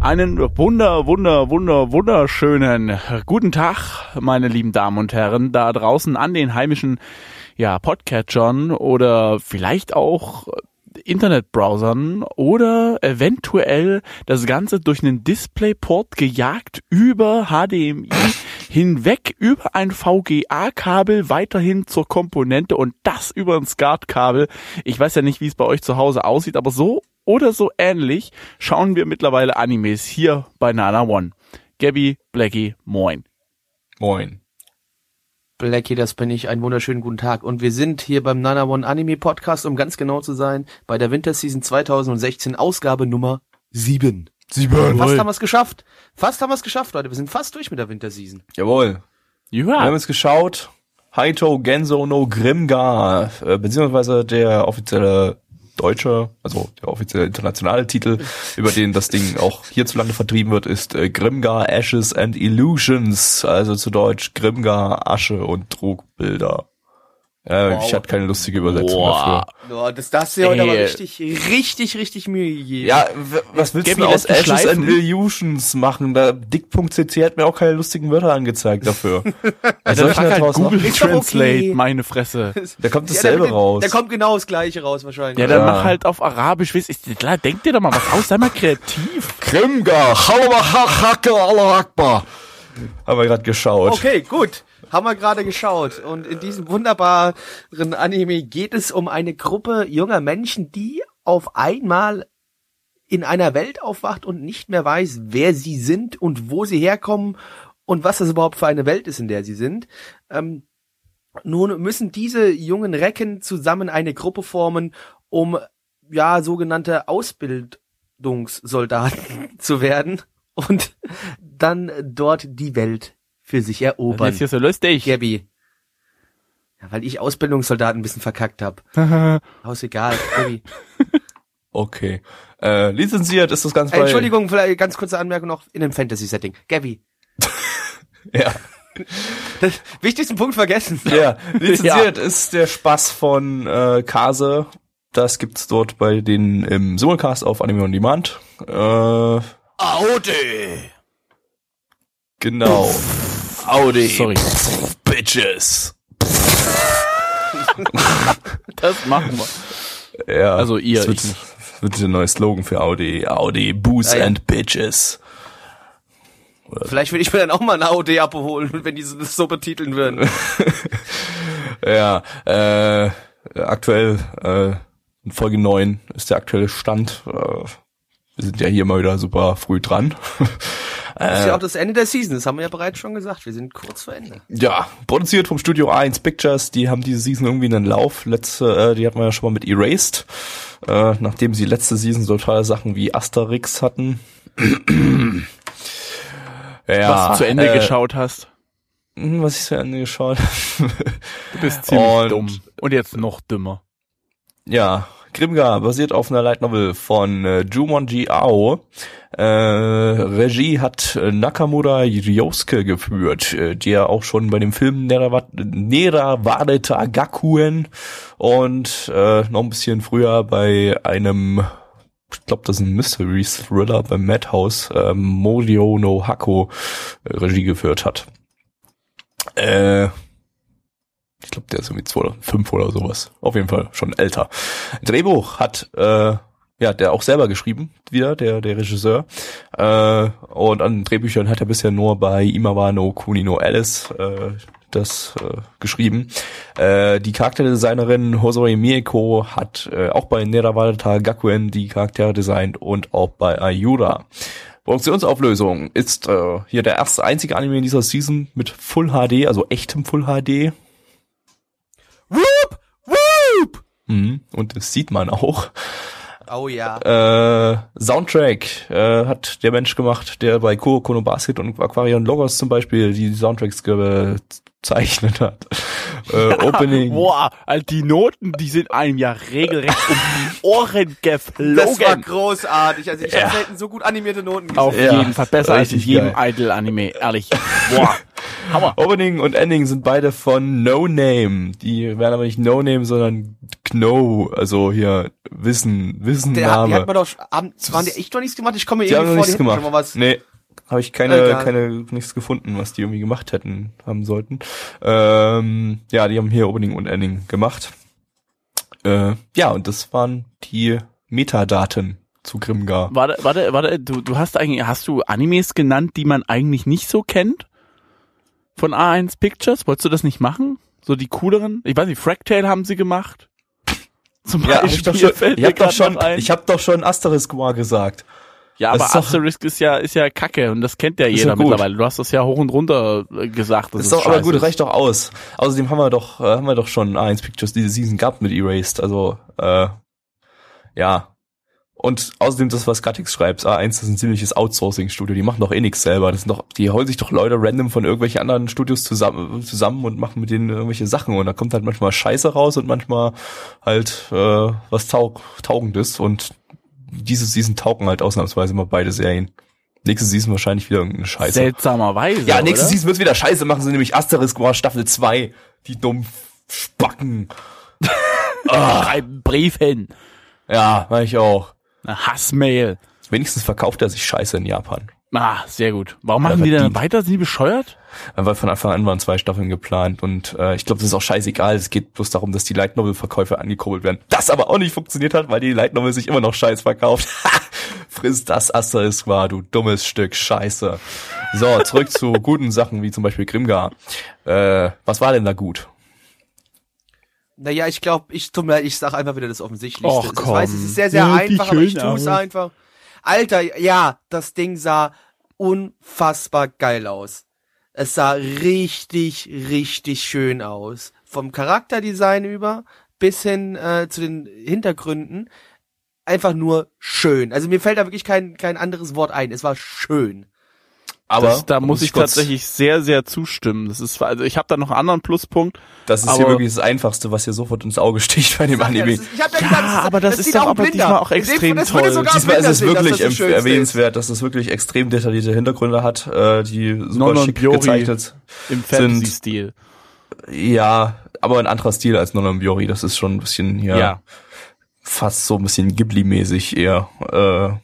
Einen wunder, wunder, wunder, wunderschönen guten Tag, meine lieben Damen und Herren, da draußen an den heimischen ja, Podcatchern oder vielleicht auch Internetbrowsern oder eventuell das Ganze durch einen Displayport gejagt über HDMI hinweg über ein VGA-Kabel weiterhin zur Komponente und das über ein SCART-Kabel. Ich weiß ja nicht, wie es bei euch zu Hause aussieht, aber so oder so ähnlich schauen wir mittlerweile Animes hier bei Nana One. Gabby, Blackie, moin. Moin. Blackie, das bin ich. Einen wunderschönen guten Tag. Und wir sind hier beim Nana One Anime Podcast, um ganz genau zu sein, bei der Winterseason 2016, Ausgabe Nummer 7. Sieben. Fast haben wir es geschafft. Fast haben wir es geschafft, Leute. Wir sind fast durch mit der Winterseason. Jawohl. Wir haben Ja, jetzt geschaut. Haito Genso no Grimgar, äh, beziehungsweise der offizielle deutsche, also der offizielle internationale Titel, über den das Ding auch hierzulande vertrieben wird, ist äh, Grimgar Ashes and Illusions, also zu Deutsch Grimgar Asche und Trugbilder. Äh, Wow. Ich hatte keine lustige Übersetzung Boah. dafür. Boah, das darfst du dir heute aber richtig, richtig, richtig Mühe gegeben. Ja, was willst Gabby du aus Ashes and. Illusions machen? Da Dick.cc hat mir auch keine lustigen Wörter angezeigt dafür. Also ich frag da halt machen? Google Translate, okay. meine Fresse. Da kommt Ja, dasselbe der, raus. Da kommt genau das Gleiche raus wahrscheinlich. Ja, dann Ja. mach halt auf Arabisch, weißt du, klar, denk dir doch mal was aus, sei mal kreativ. Krimgar, Hacke, Allah Akbar. Haben wir gerade geschaut. Okay, gut. Haben wir gerade geschaut. Und in diesem wunderbaren Anime geht es um eine Gruppe junger Menschen, die auf einmal in einer Welt aufwacht und nicht mehr weiß, wer sie sind und wo sie herkommen und was das überhaupt für eine Welt ist, in der sie sind. Ähm, nun müssen diese jungen Recken zusammen eine Gruppe formen, um ja sogenannte Ausbildungssoldaten zu werden und dann dort die Welt für sich Das erobern. ist hier so lustig. Gabby. Ja, weil ich Ausbildungssoldaten ein bisschen verkackt hab. Aus egal, Gabby. Okay. Äh, lizenziert ist das Ganze Äh, bei... Entschuldigung, vielleicht ganz kurze Anmerkung noch in einem Fantasy-Setting. Gabby. Ja. Das wichtigsten Punkt vergessen. ja. Lizenziert ist der Spaß von äh, Kase. Das gibt's dort bei den im Simulcast auf Anime on Demand. Äh, Audi! genau. Audi. Sorry. Bitches. Das machen wir. Ja. Also ihr, Das wird, wird der neue Slogan für Audi. Audi, Booze Ah, ja. and Bitches. Vielleicht würde ich mir dann auch mal ein AOD abholen, wenn die das so betiteln würden. Ja, äh, aktuell, äh, in Folge 9 ist der aktuelle Stand. Äh, wir sind ja hier mal wieder super früh dran. Das ist ja auch das Ende der Season, das haben wir ja bereits schon gesagt. Wir sind kurz vor Ende. ja, produziert vom Studio 1 Pictures. Die haben diese Season irgendwie einen Lauf. Letzte, äh, die hatten wir ja schon mal mit Erased. Äh, nachdem sie letzte Season so tolle Sachen wie Asterix hatten. ja, was du zu Ende äh, geschaut hast. hm, Was ich zu Ende geschaut Du bist ziemlich und- dumm. Und jetzt noch dümmer. Ja, Grimgar basiert auf einer Light Novel von äh, Jumonji Ao. Äh, Regie hat äh, Nakamura Ryosuke geführt, äh, der auch schon bei dem Film Nera Nerawade Gakuen und äh, noch ein bisschen früher bei einem, ich glaube, das ist ein Mystery Thriller beim Madhouse, äh, Morio no Hako äh, Regie geführt hat. Äh, ich glaube, der ist irgendwie 2005 oder sowas. Auf jeden Fall schon älter. Drehbuch hat äh, ja der auch selber geschrieben, wieder der der Regisseur. Äh, und an Drehbüchern hat er bisher nur bei Imawa no Kuni no Alice äh, das äh, geschrieben. Äh, die Charakterdesignerin Hosoi Mieko hat äh, auch bei Nerawata Gakuen die Charaktere designt und auch bei Ayura. Produktionsauflösung ist äh, hier der erste einzige Anime in dieser Season mit Full HD, also echtem Full HD. Whoop! Whoop! Mhm. Und das sieht man auch. Oh ja. Äh, Soundtrack äh, hat der Mensch gemacht, der bei Kuro Kono Basket und Aquarion Logos zum Beispiel die Soundtracks gezeichnet hat. Äh, Opening. Boah, also die Noten, die sind einem ja regelrecht um die Ohren geflogen. Das war großartig. Also ich habe selten so gut animierte Noten gesehen. Auf Ja, jeden Fall besser als in jedem. Idol-Anime, ehrlich. Boah, Hammer. Opening und Ending sind beide von No Name. Die werden aber nicht No Name, sondern Kno, also hier Wissen, Der, Wissenname. die hat man doch, haben, waren die echt noch nichts gemacht? Ich komme mir irgendwie vor, die hätten gemacht. schon mal was. Nee, habe ich keine, Egal. keine, nichts gefunden, was die irgendwie gemacht hätten, haben sollten. Ähm, ja, die haben hier Opening und Ending gemacht. Äh, ja, und das waren die Metadaten zu Grimgar. Warte, warte, warte, du, du hast eigentlich, hast du Animes genannt, die man eigentlich nicht so kennt? Von A1 Pictures? Wolltest du das nicht machen? So die cooleren? Ich weiß nicht, Fractale haben sie gemacht. Zum Ja, hab ich doch schon, ich hab doch schon, ich hab doch schon Asterisk War gesagt. Ja, das aber ist Asterisk ist ja, ist ja kacke und das kennt ja Ist jeder gut. mittlerweile. Du hast das ja hoch und runter äh, gesagt. dass ist es doch aber scheiße gut, ist. reicht doch aus. Außerdem haben wir doch, äh, haben wir doch schon A1 Pictures diese Season gehabt mit Erased, also, äh, ja. Und außerdem das, was Gatix schreibt, A1 das ist ein ziemliches Outsourcing-Studio, die machen doch eh nichts selber. Das sind doch, die holen sich doch Leute random von irgendwelchen anderen Studios zusammen, zusammen und machen mit denen irgendwelche Sachen und da kommt halt manchmal Scheiße raus und manchmal halt äh, was taug Taugendes und diese Season taugen halt ausnahmsweise mal beide Serien. Nächste Season wahrscheinlich wieder irgendeine Scheiße. Seltsamerweise. Ja, nächste oder? Season wird's wieder scheiße, machen sie nämlich Asterisk War Staffel 2. Die dummen Spacken. Schreib einen Brief hin. Ja, mach ich auch. Eine Hassmail. Wenigstens verkauft er sich scheiße in Japan. Ah, sehr gut. Warum machen die denn verdient. weiter? Sind die bescheuert? Weil von Anfang an waren zwei Staffeln geplant und äh, ich glaube, das ist auch scheißegal. Es geht bloß darum, dass die Light Novel Verkäufe angekurbelt werden. Das aber auch nicht funktioniert hat, weil die Light Novel sich immer noch scheiß verkauft. Friss das Asterisk war, du dummes Stück Scheiße. So, zurück zu guten Sachen wie zum Beispiel Grimgar. Äh, was war denn da gut? Naja, ich glaube, ich tut mir leid, ich sag einfach wieder das Offensichtlichste. Och, Ich weiß, es komm. ist sehr, sehr Ja, einfach, aber ich schön tue es einfach. Alter, ja, das Ding sah unfassbar geil aus. Es sah richtig, richtig schön aus. Vom Charakterdesign über bis hin äh, zu den Hintergründen. Einfach nur schön. Also mir fällt da wirklich kein, kein anderes Wort ein. Es war schön. Aber das, da muss ich kurz- tatsächlich sehr, sehr zustimmen. Das ist, also ich habe da noch einen anderen Pluspunkt. Das ist hier wirklich das Einfachste, was hier sofort ins Auge sticht bei dem Sag ja, Anime. das ist- ich hab ja, Ja, gesagt, das aber das ist sieht doch aber Blinder. diesmal auch dem- extrem das würde toll. Diesmal ist es wirklich das das Schönste erwähnenswert, dass es wirklich extrem detaillierte Hintergründe hat, äh, die super Non schick Biori. gezeichnet. Im Fantasy-Stil. Ja, aber ein anderer Stil als Nonon Biori. Das ist schon ein bisschen hier Ja. fast so ein bisschen Ghibli-mäßig eher. Äh,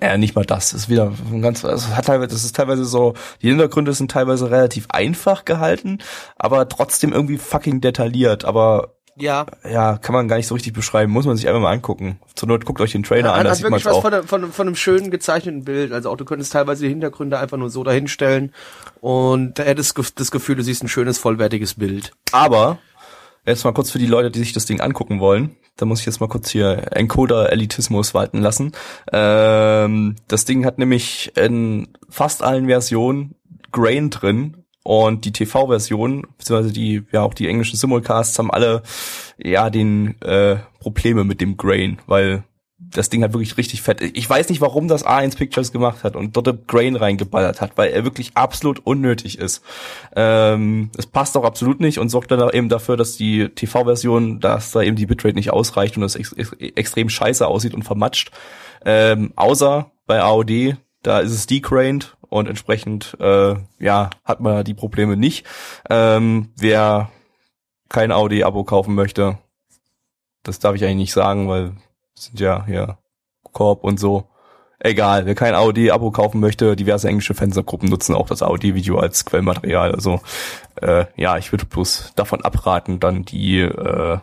ja, nicht mal das. Ist wieder ein ganz, also hat teilweise, das ist teilweise so, die Hintergründe sind teilweise relativ einfach gehalten, aber trotzdem irgendwie fucking detailliert. Aber Ja, ja, kann man gar nicht so richtig beschreiben. Muss man sich einfach mal angucken. Zur Not guckt euch den Trailer an, hat, da hat wirklich was auch. von, von, von einem schönen gezeichneten Bild. Also auch du könntest teilweise die Hintergründe einfach nur so dahinstellen und da hättest du das Gefühl, du siehst ein schönes, vollwertiges Bild. Aber jetzt mal kurz für die Leute, die sich das Ding angucken wollen. Da muss ich jetzt mal kurz hier Encoder-Elitismus walten lassen. Ähm, das Ding hat nämlich in fast allen Versionen Grain drin. Und die TV-Version, beziehungsweise die, ja auch die englischen Simulcasts haben alle ja den äh, Probleme mit dem Grain, weil das Ding hat wirklich richtig fett. Ich weiß nicht, warum das A1 Pictures gemacht hat und dort Grain reingeballert hat, weil er wirklich absolut unnötig ist. Ähm, es passt auch absolut nicht und sorgt dann eben dafür, dass die TV-Version, dass da eben die Bitrate nicht ausreicht und das ex ex extrem scheiße aussieht und vermatscht. Ähm, außer bei AOD, da ist es decraned und entsprechend äh, ja hat man die Probleme nicht. Ähm, wer kein AOD-Abo kaufen möchte, das darf ich eigentlich nicht sagen, weil sind ja hier Korb und so. Egal, wer kein AOD-Abo kaufen möchte, diverse englische Fansgruppen nutzen auch das AOD-Video als Quellmaterial. Also äh, ja, ich würde bloß davon abraten, dann die äh,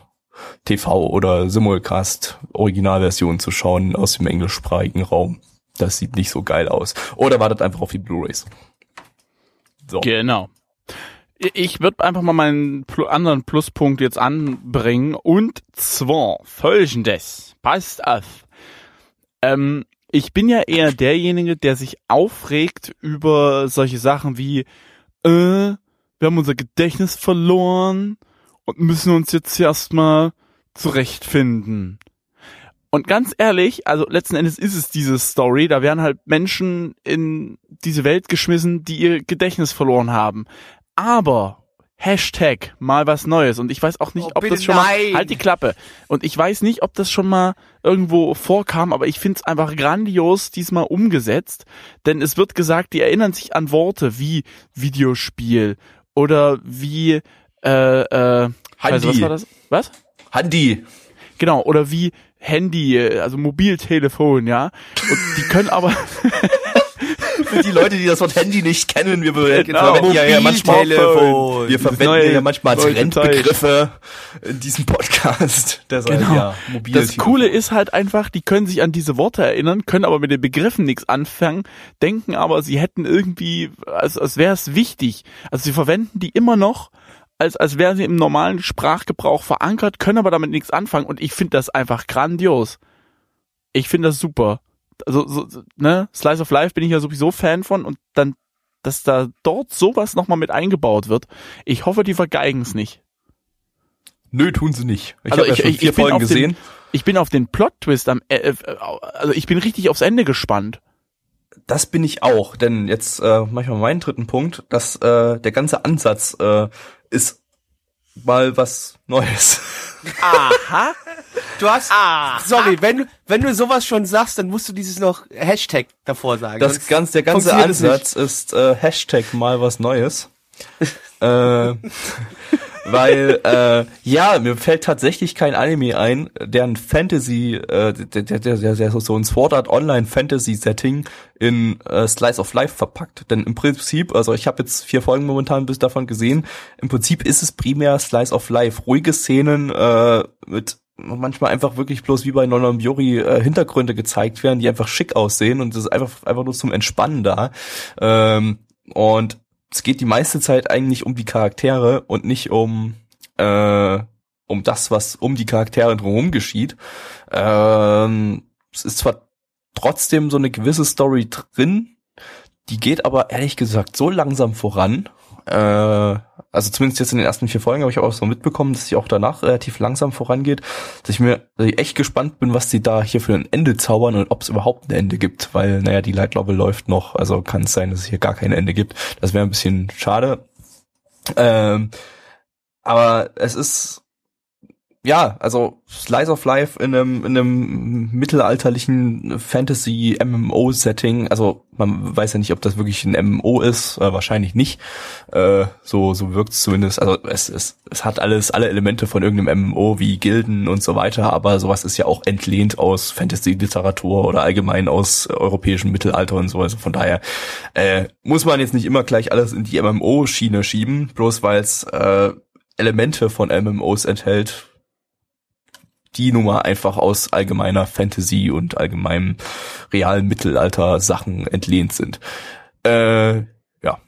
TV- oder Simulcast-Originalversion zu schauen aus dem englischsprachigen Raum. Das sieht nicht so geil aus. Oder wartet einfach auf die Blu-rays. So. Genau. Ich würde einfach mal meinen anderen Pluspunkt jetzt anbringen und zwar folgendes. Passt auf. Ähm, ich bin ja eher derjenige, der sich aufregt über solche Sachen wie, äh, wir haben unser Gedächtnis verloren und müssen uns jetzt erstmal zurechtfinden. Und ganz ehrlich, also letzten Endes ist es diese Story, da werden halt Menschen in diese Welt geschmissen, die ihr Gedächtnis verloren haben. Aber Hashtag mal was Neues und ich weiß auch nicht, Oh, ob das schon nein. mal halt die Klappe und ich weiß nicht, ob das schon mal irgendwo vorkam, aber ich find's einfach grandios diesmal umgesetzt, denn es wird gesagt, die erinnern sich an Worte wie Videospiel oder wie äh äh also was Handy. war das? Was? Handy. Genau, oder wie Handy, also Mobiltelefon, ja. Und die können aber Für die Leute, die das Wort Handy nicht kennen, wir Genau. verwenden ja, ja manchmal, Mobiltelefon. wir verwenden neue- ja manchmal neue Trendbegriffe in diesem Podcast. Deshalb, Genau. ja, mobil Das Coole ist halt einfach, die können sich an diese Worte erinnern, können aber mit den Begriffen nichts anfangen, denken aber, sie hätten irgendwie, als, als wäre es wichtig. Also sie verwenden die immer noch, als, als wären sie im normalen Sprachgebrauch verankert, können aber damit nichts anfangen und ich finde das einfach grandios. Ich finde das super. Also, so, so, ne, Slice of Life bin ich ja sowieso Fan von und dann, dass da dort sowas nochmal mit eingebaut wird. Ich hoffe, die vergeigen es nicht. Nö, tun sie nicht. Ich Also habe ja ich- schon ich- vier ich Folgen auf den- gesehen. Ich bin auf den Plot-Twist am, äh, äh, also ich bin richtig aufs Ende gespannt. Das bin ich auch, denn jetzt äh, manchmal meinen dritten Punkt, dass äh, der ganze Ansatz äh, ist mal was Neues. Aha. Du hast, sorry, wenn du, wenn du sowas schon sagst, dann musst du dieses noch Hashtag davor sagen. Das ganz, der ganze. Ansatz ist äh, Hashtag mal was Neues. äh, weil, äh, ja, mir fällt tatsächlich kein Anime ein, deren Fantasy, äh, der, der, der, der, der so ein Sword Art Online Fantasy Setting in äh, Slice of Life verpackt. Denn im Prinzip, also ich habe jetzt vier Folgen momentan bis davon gesehen, im Prinzip ist es primär Slice of Life. Ruhige Szenen äh, mit manchmal einfach wirklich bloß wie bei Nonon Biori äh, Hintergründe gezeigt werden, die einfach schick aussehen und das ist einfach einfach nur zum Entspannen da. Ähm, und es geht die meiste Zeit eigentlich um die Charaktere und nicht um äh, um das, was um die Charaktere drumherum geschieht. Ähm, es ist zwar trotzdem so eine gewisse Story drin, die geht aber ehrlich gesagt so langsam voran. Äh, also zumindest jetzt in den ersten vier Folgen habe ich auch so mitbekommen, dass sie auch danach relativ langsam vorangeht, dass ich mir dass ich echt gespannt bin, was sie da hier für ein Ende zaubern und ob es überhaupt ein Ende gibt, weil, naja, die Light läuft noch, also kann es sein, dass es hier gar kein Ende gibt. Das wäre ein bisschen schade. Ähm, aber es ist ja, also Slice of Life in einem, in einem mittelalterlichen Fantasy-MMO-Setting. Also man weiß ja nicht, ob das wirklich ein MMO ist, äh, wahrscheinlich nicht. Äh, so so wirkt's zumindest. Also es, es, es hat alles, alle Elemente von irgendeinem MMO wie Gilden und so weiter, aber sowas ist ja auch entlehnt aus Fantasy-Literatur oder allgemein aus europäischem Mittelalter und so. Also von daher äh, muss man jetzt nicht immer gleich alles in die MMO-Schiene schieben, bloß weil es äh, Elemente von MMOs enthält, die Nummer einfach aus allgemeiner Fantasy und allgemeinem realen Mittelalter Sachen entlehnt sind. Äh, ja.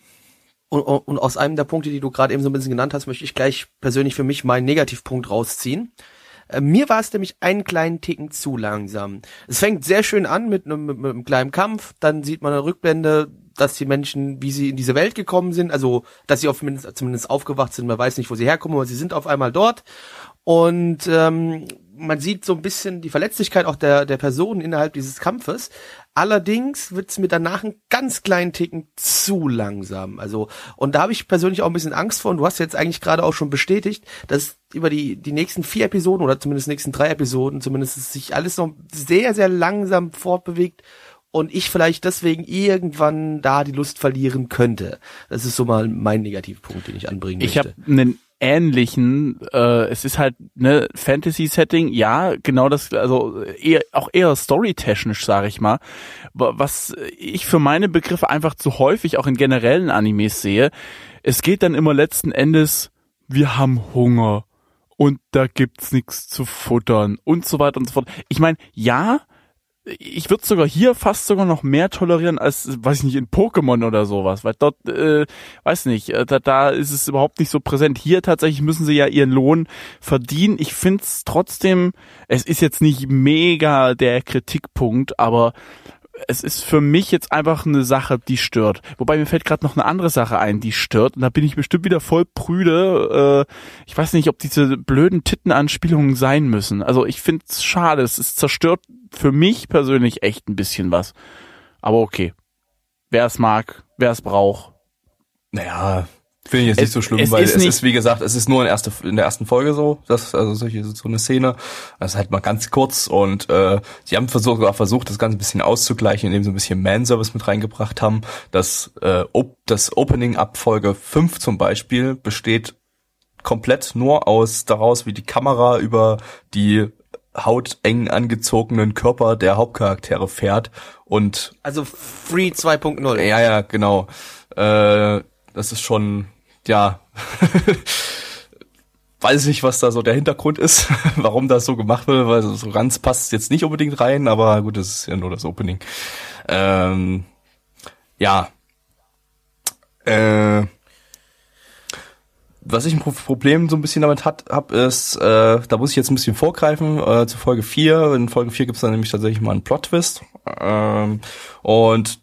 Und, und aus einem der Punkte, die du gerade eben so ein bisschen genannt hast, möchte ich gleich persönlich für mich meinen Negativpunkt rausziehen. Äh, Mir war es nämlich einen kleinen Ticken zu langsam. Es fängt sehr schön an mit einem, mit, einem kleinen Kampf, dann sieht man eine Rückblende, dass die Menschen, wie sie in diese Welt gekommen sind, also dass sie auf, zumindest, zumindest aufgewacht sind, man weiß nicht, wo sie herkommen, aber sie sind auf einmal dort. Und ähm, man sieht so ein bisschen die Verletzlichkeit auch der, der Personen innerhalb dieses Kampfes. Allerdings wird's mir danach einen ganz kleinen Ticken zu langsam. Also, und da habe ich persönlich auch ein bisschen Angst vor, und du hast jetzt eigentlich gerade auch schon bestätigt, dass über die, die nächsten vier Episoden oder zumindest nächsten drei Episoden zumindest sich alles noch sehr, sehr langsam fortbewegt und ich vielleicht deswegen irgendwann da die Lust verlieren könnte. Das ist so mal mein Negativpunkt, den ich anbringen Ich möchte. habe einen ähnlichen, äh, es ist halt ne Fantasy-Setting, ja, genau das, also eher, auch eher storytechnisch, sage ich mal, Wa- was ich für meine Begriffe einfach zu häufig auch in generellen Animes sehe. Es geht dann immer letzten Endes, wir haben Hunger und da gibt's nichts zu futtern und so weiter und so fort. Ich meine, ja, ich würde sogar hier fast sogar noch mehr tolerieren als, weiß ich nicht, in Pokémon oder sowas, weil dort, äh, weiß nicht, äh, da, da ist es überhaupt nicht so präsent. Hier tatsächlich müssen sie ja ihren Lohn verdienen. Ich find's trotzdem, es ist jetzt nicht mega der Kritikpunkt, aber es ist für mich jetzt einfach eine Sache, die stört. Wobei mir fällt gerade noch eine andere Sache ein, die stört. Und da bin ich bestimmt wieder voll prüde. Äh, ich weiß nicht, ob diese blöden Tittenanspielungen sein müssen. Also ich finde es schade. Es zerstört für mich persönlich echt ein bisschen was. Aber okay. Wer es mag, wer es braucht. Naja, Finde ich jetzt Es- nicht so schlimm, es weil ist es ist, wie gesagt, es ist nur in, erste, in der ersten Folge so, das, also solche, so eine Szene. Das ist halt mal ganz kurz und äh, sie haben versucht, sogar versucht, das Ganze ein bisschen auszugleichen, indem sie ein bisschen Manservice mit reingebracht haben. Das, äh, op das Opening ab Folge 5 zum Beispiel besteht komplett nur aus daraus, wie die Kamera über die hauteng angezogenen Körper der Hauptcharaktere fährt und Also Free 2.0. ja, ja, genau. Äh, das ist schon, ja, weiß nicht, was da so der Hintergrund ist, warum das so gemacht wird, weil so ganz passt jetzt nicht unbedingt rein, aber gut, das ist ja nur das Opening. Ähm, ja. Äh, was ich ein Pro- Problem so ein bisschen damit hat, hab, ist, äh, da muss ich jetzt ein bisschen vorgreifen, äh, zu Folge 4. In Folge 4 gibt's dann nämlich tatsächlich mal einen Plot-Twist. Ähm, und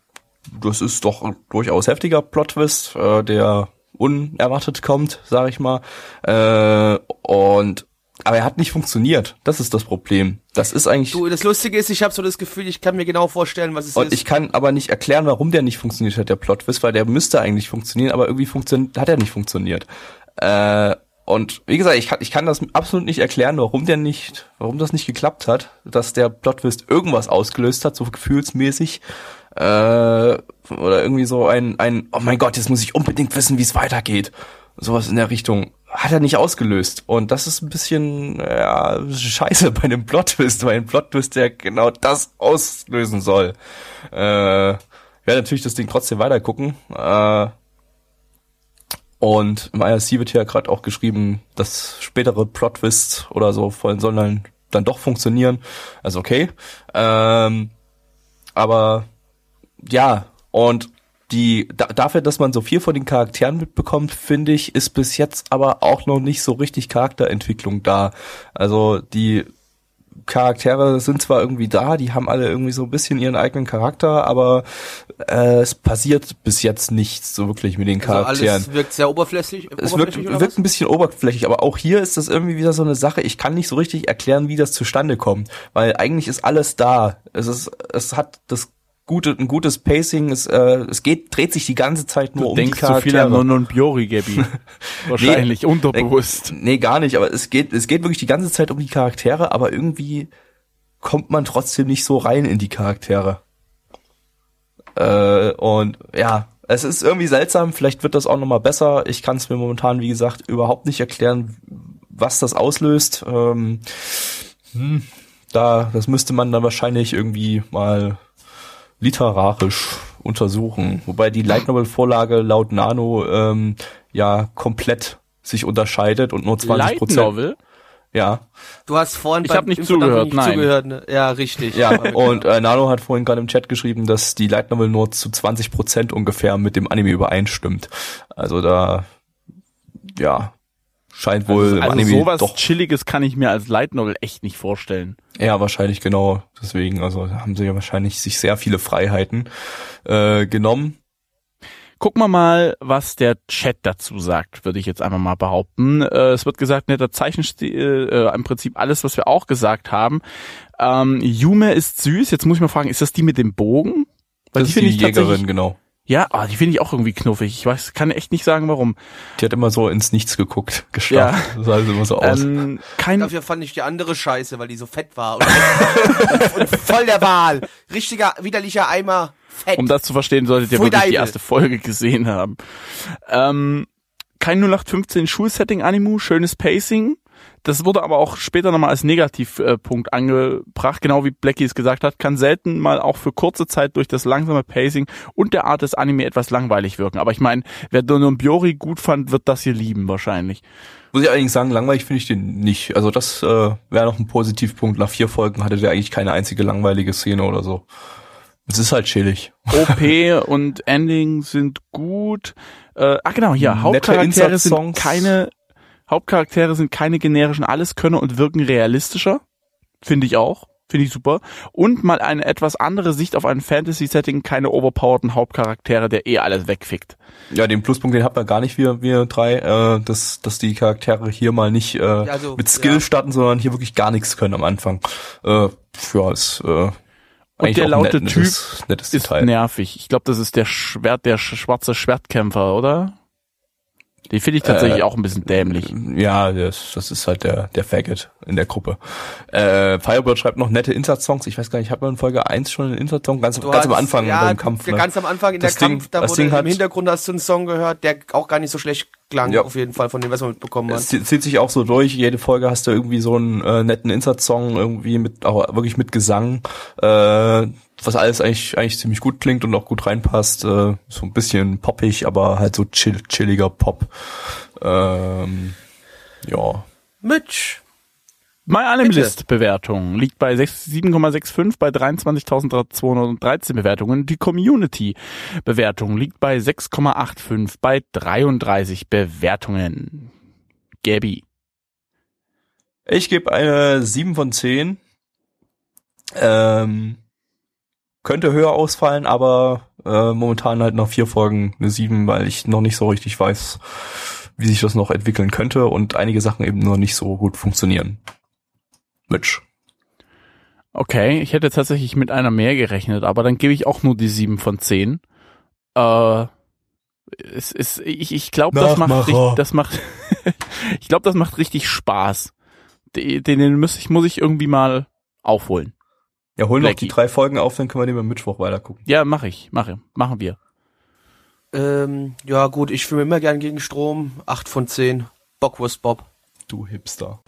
das ist doch durchaus heftiger Plot-Twist, äh, der unerwartet kommt, sag ich mal. Äh, und aber er hat nicht funktioniert. Das ist das Problem. Das ist eigentlich Du, das Lustige ist, ich habe so das Gefühl, ich kann mir genau vorstellen, was es und ist. ich kann aber nicht erklären, warum der nicht funktioniert hat, der Plot-Twist, weil der müsste eigentlich funktionieren, aber irgendwie funktioniert, hat er nicht funktioniert. Äh, und wie gesagt, ich kann, ich kann das absolut nicht erklären, warum der nicht, warum das nicht geklappt hat, dass der Plot-Twist irgendwas ausgelöst hat, so gefühlsmäßig. Äh, oder irgendwie so ein, ein, oh mein Gott, jetzt muss ich unbedingt wissen, wie es weitergeht. Sowas in der Richtung hat er nicht ausgelöst. Und das ist ein bisschen ja, scheiße bei einem Plot-Twist, weil ein Plot-Twist, der genau das auslösen soll. Äh, werde natürlich das Ding trotzdem weiter gucken. Äh, und im IRC wird ja gerade auch geschrieben, dass spätere Plot-Twists oder so sollen dann, dann doch funktionieren. Also okay. Ähm, aber ja, und die da, dafür, dass man so viel von den Charakteren mitbekommt, finde ich, ist bis jetzt aber auch noch nicht so richtig Charakterentwicklung da. Also die Charaktere sind zwar irgendwie da, die haben alle irgendwie so ein bisschen ihren eigenen Charakter, aber äh, es passiert bis jetzt nichts so wirklich mit den also Charakteren. alles wirkt sehr oberflächlich, Es wirkt, oberflächlich wirkt ein bisschen oberflächlich, aber auch hier ist das irgendwie wieder so eine Sache. Ich kann nicht so richtig erklären, wie das zustande kommt, weil eigentlich ist alles da. Es ist, es hat das gute, ein gutes Pacing. Es, äh, es geht, dreht sich die ganze Zeit nur Du um denkst die zu viel an Charaktere. Non und Biori, Gabby. Wahrscheinlich, unterbewusst. Nee, gar nicht, aber es geht, es geht wirklich die ganze Zeit um die Charaktere, aber irgendwie kommt man trotzdem nicht so rein in die Charaktere. Äh, und ja, es ist irgendwie seltsam, vielleicht wird das auch nochmal besser. Ich kann es mir momentan, wie gesagt, überhaupt nicht erklären, was das auslöst. Ähm, hm, da, das müsste man dann wahrscheinlich irgendwie mal literarisch untersuchen. Wobei die Light Novel Vorlage laut Nano ähm, ja komplett sich unterscheidet und nur 20 Light Prozent. Novel? Ja, Du hast vorhin Ich beim hab nicht zugehört, nicht nein. zugehört, ne? Ja, richtig. ja. und äh, Nano hat vorhin gerade im Chat geschrieben, dass die Light Novel nur zu 20 Prozent ungefähr mit dem Anime übereinstimmt. Also da, ja, scheint wohl im Also Anime sowas doch Chilliges kann ich mir als Light Novel echt nicht vorstellen. Ja, wahrscheinlich genau. Deswegen, also haben sie ja wahrscheinlich sich sehr viele Freiheiten äh, genommen. Gucken wir mal, was der Chat dazu sagt, würde ich jetzt einfach mal behaupten. Äh, es wird gesagt, netter Zeichenstil, äh, im Prinzip alles, was wir auch gesagt haben. Ähm, Yume ist süß. Jetzt muss ich mal fragen, ist das die mit dem Bogen? Weil Das ist finde die ich tatsächlich- Jägerin, genau. Ja, ah, die finde ich auch irgendwie knuffig. Ich weiß, kann echt nicht sagen, warum. Die hat immer so ins Nichts geguckt, gestarrt. Ja. Das sah also immer so aus. Ähm, kein, Dafür fand ich die andere scheiße, weil die so fett war. Und, und voll der Wahl. Richtiger, widerlicher Eimer Fett. um das zu verstehen, solltet ihr Pfui wirklich die Deibel. erste Folge gesehen haben. Ähm, kein 0815 Schulsetting Animu, schönes Pacing. Das wurde aber auch später nochmal als Negativpunkt angebracht, genau wie Blackie es gesagt hat, kann selten mal auch für kurze Zeit durch das langsame Pacing und der Art des Anime etwas langweilig wirken. Aber ich meine, wer Donon Biori gut fand, wird das hier lieben wahrscheinlich. Muss ich allerdings sagen, langweilig finde ich den nicht. Also das äh, wäre noch ein Positivpunkt. Nach vier Folgen hatte der eigentlich keine einzige langweilige Szene oder so. Es ist halt chillig. OP und Ending sind gut. Äh, ah genau, hier, Hauptcharaktere sind keine Hauptcharaktere sind keine generischen Alleskönner und wirken realistischer. Finde ich auch. Finde ich super. Und mal eine etwas andere Sicht auf ein Fantasy-Setting, keine overpowerten Hauptcharaktere, der eh alles wegfickt. Ja, den Pluspunkt, den hat man gar nicht, wir, wir drei, äh, dass, dass die Charaktere hier mal nicht äh, also, mit Skill ja. starten, sondern hier wirklich gar nichts können am Anfang. Äh, ja, ist äh, Und der laute net- Typ nettes, nettes Ist Detail. nervig. Ich glaube, das ist der Schwert, der sch schwarze Schwertkämpfer, oder? Den finde ich tatsächlich Äh, auch ein bisschen dämlich. Ja, das, das ist halt der, der Faggot in der Gruppe. Äh, Firebird schreibt noch nette Insert-Songs. Ich weiß gar nicht, hat man in Folge 1 schon einen Insert-Song? Ganz, Du ganz am Anfang ja, beim Kampf. Ne? Ganz am Anfang in Das der Ding- Kampf, da wurde hat- im Hintergrund hast du einen Song gehört, der auch gar nicht so schlecht klang, Ja. auf jeden Fall, von dem, was wir mitbekommen Es haben. zieht zieht sich auch so durch. Jede Folge hast du irgendwie so einen äh, netten Insert-Song, irgendwie mit, auch wirklich mit Gesang, äh, was alles eigentlich, eigentlich ziemlich gut klingt und auch gut reinpasst. Äh, so ein bisschen poppig, aber halt so chill, chilliger Pop. Ähm, ja. Mitch. My Animalist Bewertung liegt bei 6 7,65 bei 23.213 Bewertungen. Die Community Bewertung liegt bei 6,85 bei 33 Bewertungen. Gabi. Ich gebe eine 7 von 10. Ähm, könnte höher ausfallen, aber äh, momentan halt nach vier Folgen eine 7, weil ich noch nicht so richtig weiß, wie sich das noch entwickeln könnte und einige Sachen eben nur nicht so gut funktionieren. Mitch. Okay, ich hätte tatsächlich mit einer mehr gerechnet, aber dann gebe ich auch nur die 7 von 10. Äh, es ist, ich, ich glaube, das macht, richtig- das macht, ich glaube, das macht richtig Spaß. Den, den, den muss ich, muss ich irgendwie mal aufholen. Ja, hol noch Blackie. die drei Folgen auf, dann können wir den beim Mittwoch weiter gucken. Ja, mache ich, mache, machen wir. Ähm, ja gut, ich fühle immer gern gegen Strom. 8 von 10. Bockwurst Bob. Du Hipster.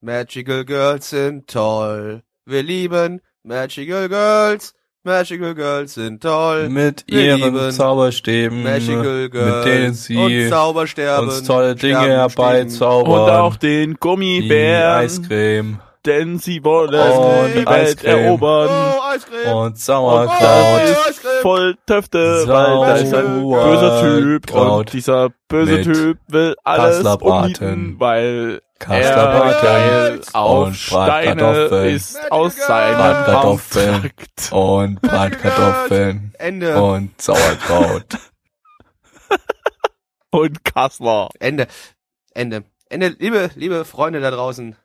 Magical Girls sind toll. Wir lieben Magical Girls. Magical Girls sind toll. Mit Wir ihren lieben Zauberstäben, Magical Girls mit denen und sie Zaubersterben. uns tolle Dinge herbeizaubern. Und auch den die Gummibären, Eiscreme denn sie wollen Und die Welt Eiscreme. erobern. Oh, Eiscreme. und Das Sauerkraut. Oh, voll Töfte, weil da ist ein böser Typ Sauerkraut und dieser böse mit Typ will alles umnieten, weil er geil auf Steine ist aus seinem Bratkartoffeln. Auftrakt. und Bratkartoffeln Ende. und Sauerkraut. Und Kassler. Ende. Ende. Ende. Liebe, liebe Freunde da draußen.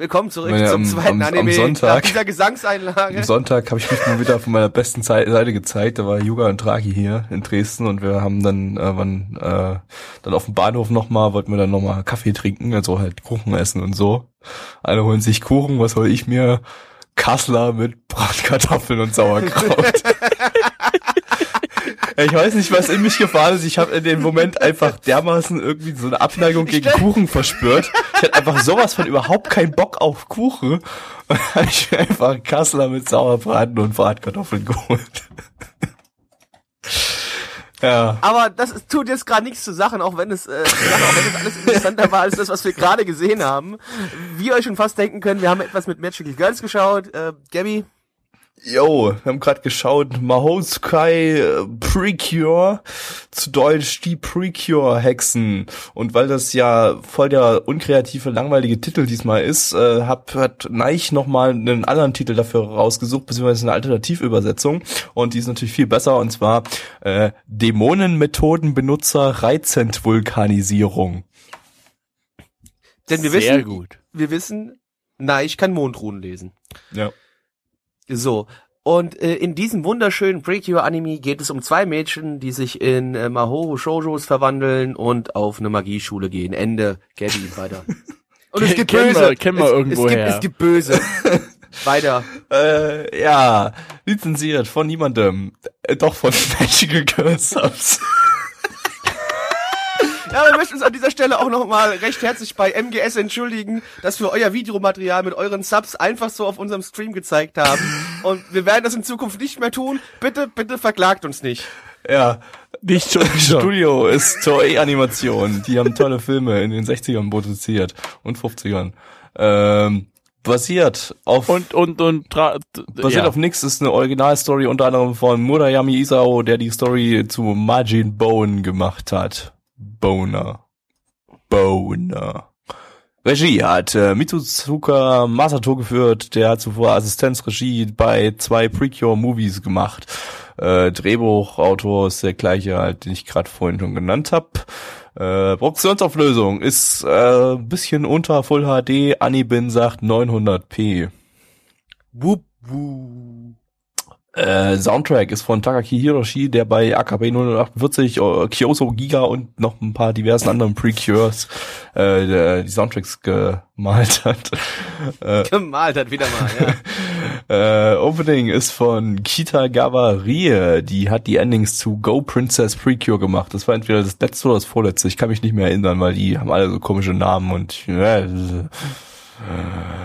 Willkommen zurück Ja, zum am- zweiten am- am Anime. Sonntag. Nach dieser Gesangseinlage. Am Sonntag habe ich mich mal wieder von meiner besten Seite gezeigt. Da war Yuga und Draghi hier in Dresden und wir haben dann äh, wann, äh, dann auf dem Bahnhof nochmal, wollten wir dann nochmal Kaffee trinken, also halt Kuchen essen und so. Alle holen sich Kuchen, was hol ich mir? Kassler mit Bratkartoffeln und Sauerkraut. ich weiß nicht, was in mich gefahren ist. Ich habe in dem Moment einfach dermaßen irgendwie so eine Abneigung gegen Kuchen verspürt. Ich hatte einfach sowas von überhaupt keinen Bock auf Kuchen. Und habe ich mir einfach Kassler mit Sauerbraten und Bratkartoffeln geholt. ja. Aber das ist, tut jetzt gerade nichts zu Sachen, auch wenn es, äh, Sachen, auch wenn es alles interessanter war als das, was wir gerade gesehen haben. Wie ihr euch schon fast denken könnt, wir haben etwas mit Magical Girls geschaut. Äh, Gabby, Yo, wir haben gerade geschaut, Mahou Sky äh, Precure, zu Deutsch die Precure-Hexen. Und weil das ja voll der unkreative, langweilige Titel diesmal ist, äh, hab, hat Neich nochmal einen anderen Titel dafür rausgesucht, beziehungsweise eine Alternativübersetzung. Und die ist natürlich viel besser, und zwar äh, Dämonenmethodenbenutzer Reizentvulkanisierung. denn wir Sehr wissen, gut. wir wissen, na, ich kann Mondruhen lesen. Ja. So. Und äh, in diesem wunderschönen Precure-Anime geht es um zwei Mädchen, die sich in äh, Mahou Shoujos verwandeln und auf eine Magieschule gehen. Ende. Gabby, weiter. Und es gibt Böse. kennen wir es, irgendwo es gibt, her. Es gibt Böse. weiter. Äh, ja, lizenziert von niemandem. Äh, doch von Magical Girl Subs. Ja, wir möchten uns an dieser Stelle auch nochmal recht herzlich bei MGS entschuldigen, dass wir euer Videomaterial mit euren Subs einfach so auf unserem Stream gezeigt haben. Und wir werden das in Zukunft nicht mehr tun. Bitte, bitte verklagt uns nicht. Ja, Nicht schon. Studio ist Toei Animation. Die haben tolle Filme in den 60ern produziert und 50ern. Ähm, basiert auf Und, und, und, basiert ja. auf nix ist eine Originalstory unter anderem von Murayami Isao, der die Story zu Majin Bone gemacht hat. Boner. Boner. Regie hat äh, Mitsuzuka Masato geführt, der hat zuvor Assistenzregie bei zwei Precure-Movies gemacht. Äh, Drehbuchautor ist der gleiche, halt, den ich gerade vorhin schon genannt habe. Äh, Produktionsauflösung ist äh, bisschen unter Full HD. Anibin sagt 900p. Wup, wup. Äh, Soundtrack ist von Takaki Hiroshi, der bei AKB 048, äh, Kyoso Giga und noch ein paar diversen anderen Precures äh, der, die Soundtracks gemalt hat. Äh, Gemalt hat wieder mal, äh, ja. Opening ist von Kitagawa Rie, die hat die Endings zu Go Princess Precure gemacht. Das war entweder das letzte oder das vorletzte. Ich kann mich nicht mehr erinnern, weil die haben alle so komische Namen und äh,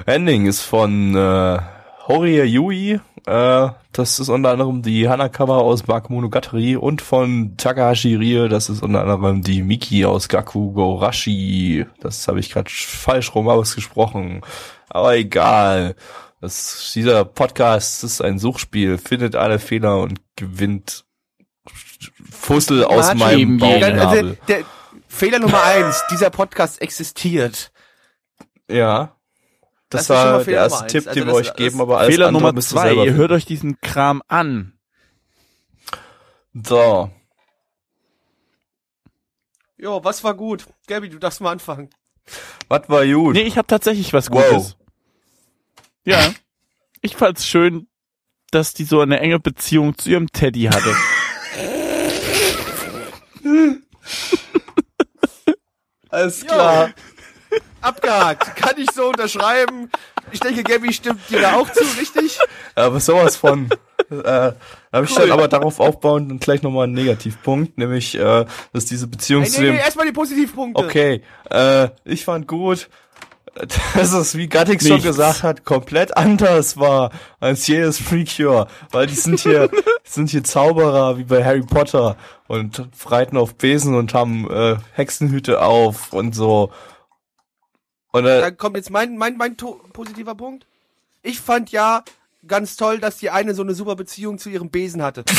Ending ist von äh, Horie Yui, äh, das ist unter anderem die Hanakawa aus Bakemonogatari und von Takahashi Rie, das ist unter anderem die Miki aus Gaku Gorashi. Das habe ich gerade falsch rum ausgesprochen. Aber egal. Das, dieser Podcast ist ein Suchspiel, findet alle Fehler und gewinnt Fussel aus Martin, meinem Dann, also, Bauchnabel. der, Fehler Nummer eins, dieser Podcast existiert. Ja. Das, Das war der Fehler erste Nummer Tipp, eins. den Also wir euch geben, aber alles Fehler Nummer müsst ihr zwei, ihr hört euch diesen Kram an. So. Jo, was war gut? Gabi, du darfst mal anfangen. Was war gut? Nee, ich habe tatsächlich was Wow. Gutes. Ja. Ich fand's schön, dass die so eine enge Beziehung zu ihrem Teddy hatte. Alles klar. Abgehakt. Kann ich so unterschreiben. Ich denke, Gabi stimmt dir da auch zu, richtig? Aber sowas von. äh, da habe ich Cool. dann aber darauf aufbauend dann gleich nochmal einen Negativpunkt, nämlich, äh, dass diese Beziehung Hey, zu nee, dem... nee, erstmal die Positivpunkte. Okay, äh, ich fand gut, dass es, wie Gattix schon gesagt hat, komplett anders war als jedes Precure, weil die sind hier, sind hier Zauberer wie bei Harry Potter und reiten auf Besen und haben äh, Hexenhüte auf und so. Und äh, Dann kommt jetzt mein, mein, mein positiver Punkt. Ich fand ja ganz toll, dass die eine so eine super Beziehung zu ihrem Besen hatte.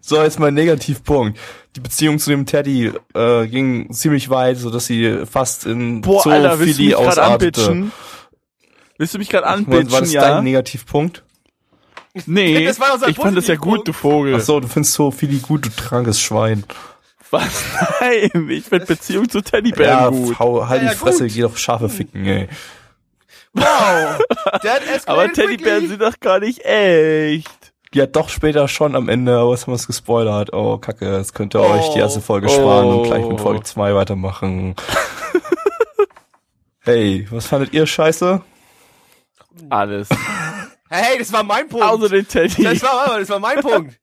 So, jetzt mein Negativpunkt. Die Beziehung zu dem Teddy äh, ging ziemlich weit, so dass sie fast in Boah, Alter, willst du Zoophilie mich gerade ausartete. Willst du mich gerade anbitchen, war das ja? dein Negativpunkt? Nee, ich fand das ja gut, du Vogel. Ach so, du findest Zoophilie gut, du krankes Schwein. Was? Nein, ich find Beziehung zu Teddybären Ja, gut. hau, halt Ja, die ja, Fresse, gut. geh doch Schafe ficken, ey. Wow. Aber Teddybären sind doch gar nicht echt. Ja, doch später schon am Ende, aber was haben wir es gespoilert? Oh, kacke, jetzt könnt ihr Oh. euch die erste Folge sparen und Oh. gleich mit Folge 2 weitermachen. hey, was fandet ihr scheiße? Alles. Hey, das war mein Punkt. Außer den Teddy. das war, das war mein Punkt.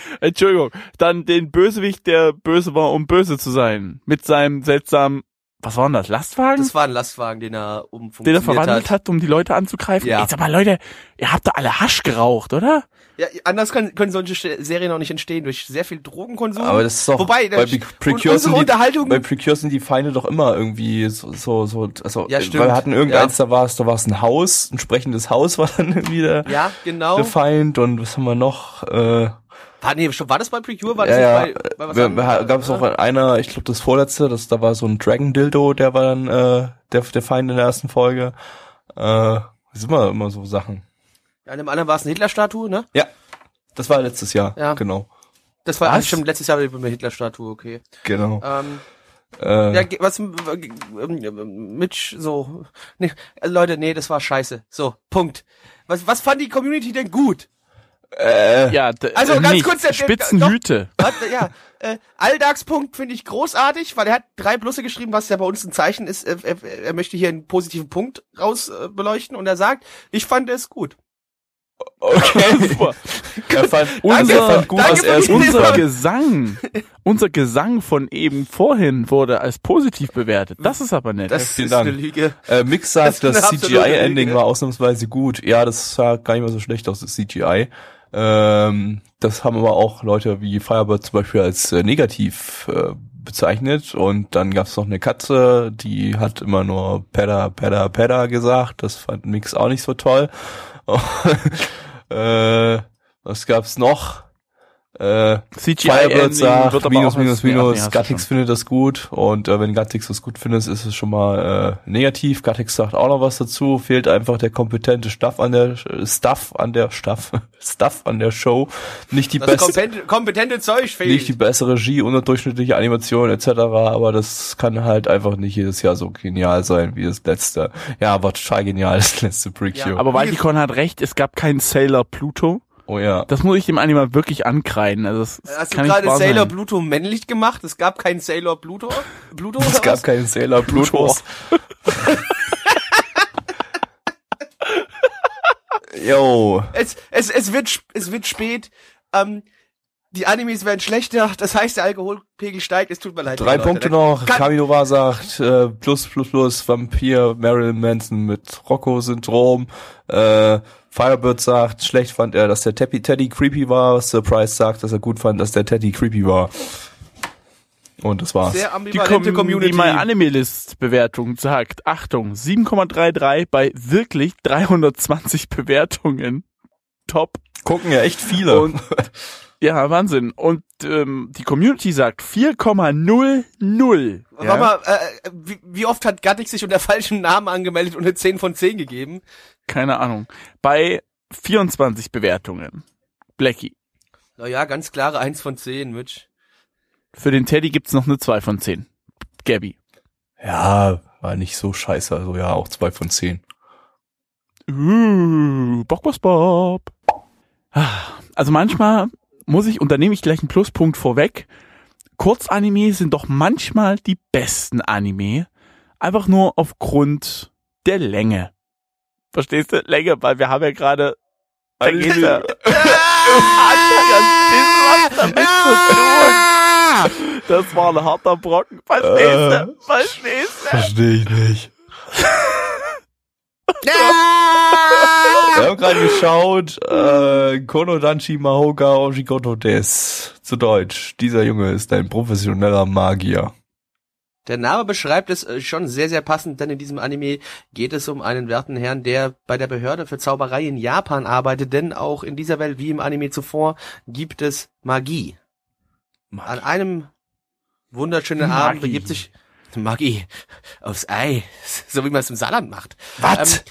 Entschuldigung. Dann den Bösewicht, der böse war, um böse zu sein. Mit seinem seltsamen, was war denn das, Lastwagen? Das war ein Lastwagen, den er den umfunktioniert er verwandelt hat. um die Leute anzugreifen. Ja. Ey, sag mal, Leute, ihr habt da alle Hasch geraucht, oder? Ja, anders können, können solche Serien auch nicht entstehen durch sehr viel Drogenkonsum. Aber das ist doch, Wobei, bei der- Pre- und Precure unsere sind die, Unterhaltung- bei Precure sind die Feinde doch immer irgendwie so, so, so also, Ja, stimmt. weil wir hatten irgendeins, da war es, da war es ein Haus, ein sprechendes Haus war dann irgendwie der, ja, genau. der Feind und was haben wir noch, äh, War, nee, war das bei Precure? War das ja, nicht bei, bei was gab es auch einer, ich glaube das vorletzte, das da war so ein Dragon Dildo, der war dann äh, der der Feind in der ersten Folge. Äh, das sind immer immer so Sachen. Ja, in dem anderen war es eine Hitler-Statue, ne? Ja, das war letztes Jahr. Ja. Genau, Das war, Was? stimmt, letztes Jahr mit der Hitler-Statue, okay. genau. Ähm, Äh, ja, was, ähm, Mitch, so, nee, äh, Leute, nee, das war scheiße. So, Punkt. Was, was fand die Community denn gut? Äh, Ja, Also, äh, ganz nichts. kurz, der- Spitzenhüte. Warte, ja, äh, Alldagspunkt finde ich großartig, weil er hat drei Plusse geschrieben, was ja bei uns ein Zeichen ist. Er, er, er möchte hier einen positiven Punkt raus äh, beleuchten und er sagt, ich fand es gut. okay. Super. er fand, Unser- er fand gut, danke was er gut Unser. Gesang, unser Gesang von eben vorhin wurde als positiv bewertet. Das ist aber nett. Das vielen ist Dank. eine Lüge. Äh, Mix Das sagt, ist das absolute CGI-Ending war ausnahmsweise gut. Ja, das sah gar nicht mal so schlecht aus, das CGI. Ähm, das haben aber auch Leute wie Firebird zum Beispiel als äh, negativ äh, bezeichnet. Und dann gab's noch eine Katze, die hat immer nur Pedda, Pedda, Pedda gesagt. Das fand Mix auch nicht so toll. äh, was gab's noch? Äh, CGI Firebird sagt, wird aber minus, auch minus, minus, Gattix findet das gut und äh, wenn Gattix das gut findet, ist es schon mal äh, negativ. Gattix sagt auch noch was dazu, fehlt einfach der kompetente Stuff an der Stuff an der Stuff, Stuff an der Show, nicht die Das beste kompetente, kompetente Zeug fehlt. nicht die bessere Regie, unterdurchschnittliche Animation etc., aber das kann halt einfach nicht jedes Jahr so genial sein wie das letzte. Ja, aber total genial das letzte Precure. Ja, Aber Valticon hat recht, es gab keinen Sailor Pluto. Oh ja. Das muss ich dem Anime wirklich ankreiden. Also das Hast du gerade Sailor sein. Pluto männlich gemacht? Es gab keinen Sailor Pluto? Pluto Es oder gab was? keinen Sailor Plutos. Yo. Es, es, es wird, es wird spät. Ähm, die Animes werden schlechter. Das heißt, der Alkoholpegel steigt. Es tut mir leid. Drei. Punkte noch. Kaminova sagt, äh, plus, plus, plus, Vampir, Marilyn Manson mit Rocco-Syndrom. Äh, Firebird sagt, schlecht fand er, dass der Teddy, Teddy creepy war. Surprise sagt, dass er gut fand, dass der Teddy creepy war. Und das war's. Sehr Die, Community. die My Anime List Bewertung sagt, Achtung, 7,33 bei wirklich 320 Bewertungen. Top. Gucken ja echt viele. Und ja, Wahnsinn. Und ähm, die Community sagt 4,00. Warte Ja? mal, äh, wie, wie oft hat Gattix sich unter falschem Namen angemeldet und eine 10 von 10 gegeben? Keine Ahnung. Bei 24 Bewertungen. Blackie. Naja, ganz klare 1 von 10, Mitch. Für den Teddy gibt's noch eine 2 von 10. Gabby. ja, war nicht so scheiße. Also ja, auch zwei von zehn. Uh, Bock, Bock, Bob. Ah, Also manchmal muss ich, und da nehme ich gleich einen Pluspunkt vorweg, Kurzanime sind doch manchmal die besten Anime, einfach nur aufgrund der Länge. Verstehst du? Länge, weil wir haben ja gerade tun. Das war ein harter Brocken. Verstehst Äh. du? Verstehst du? Verstehe ich nicht. Wir haben gerade geschaut, äh, Konodanchi Mahoga Oshikoto des. Zu Deutsch. Dieser Junge ist ein professioneller Magier. Der Name beschreibt es äh, schon sehr, sehr passend, denn in diesem Anime geht es um einen werten Herrn, der bei der Behörde für Zauberei in Japan arbeitet, denn auch in dieser Welt wie im Anime zuvor gibt es Magie. An einem wunderschönen Magie. Abend begibt sich Magie aufs Ei, so wie man es im Saarland macht. Was? Ähm,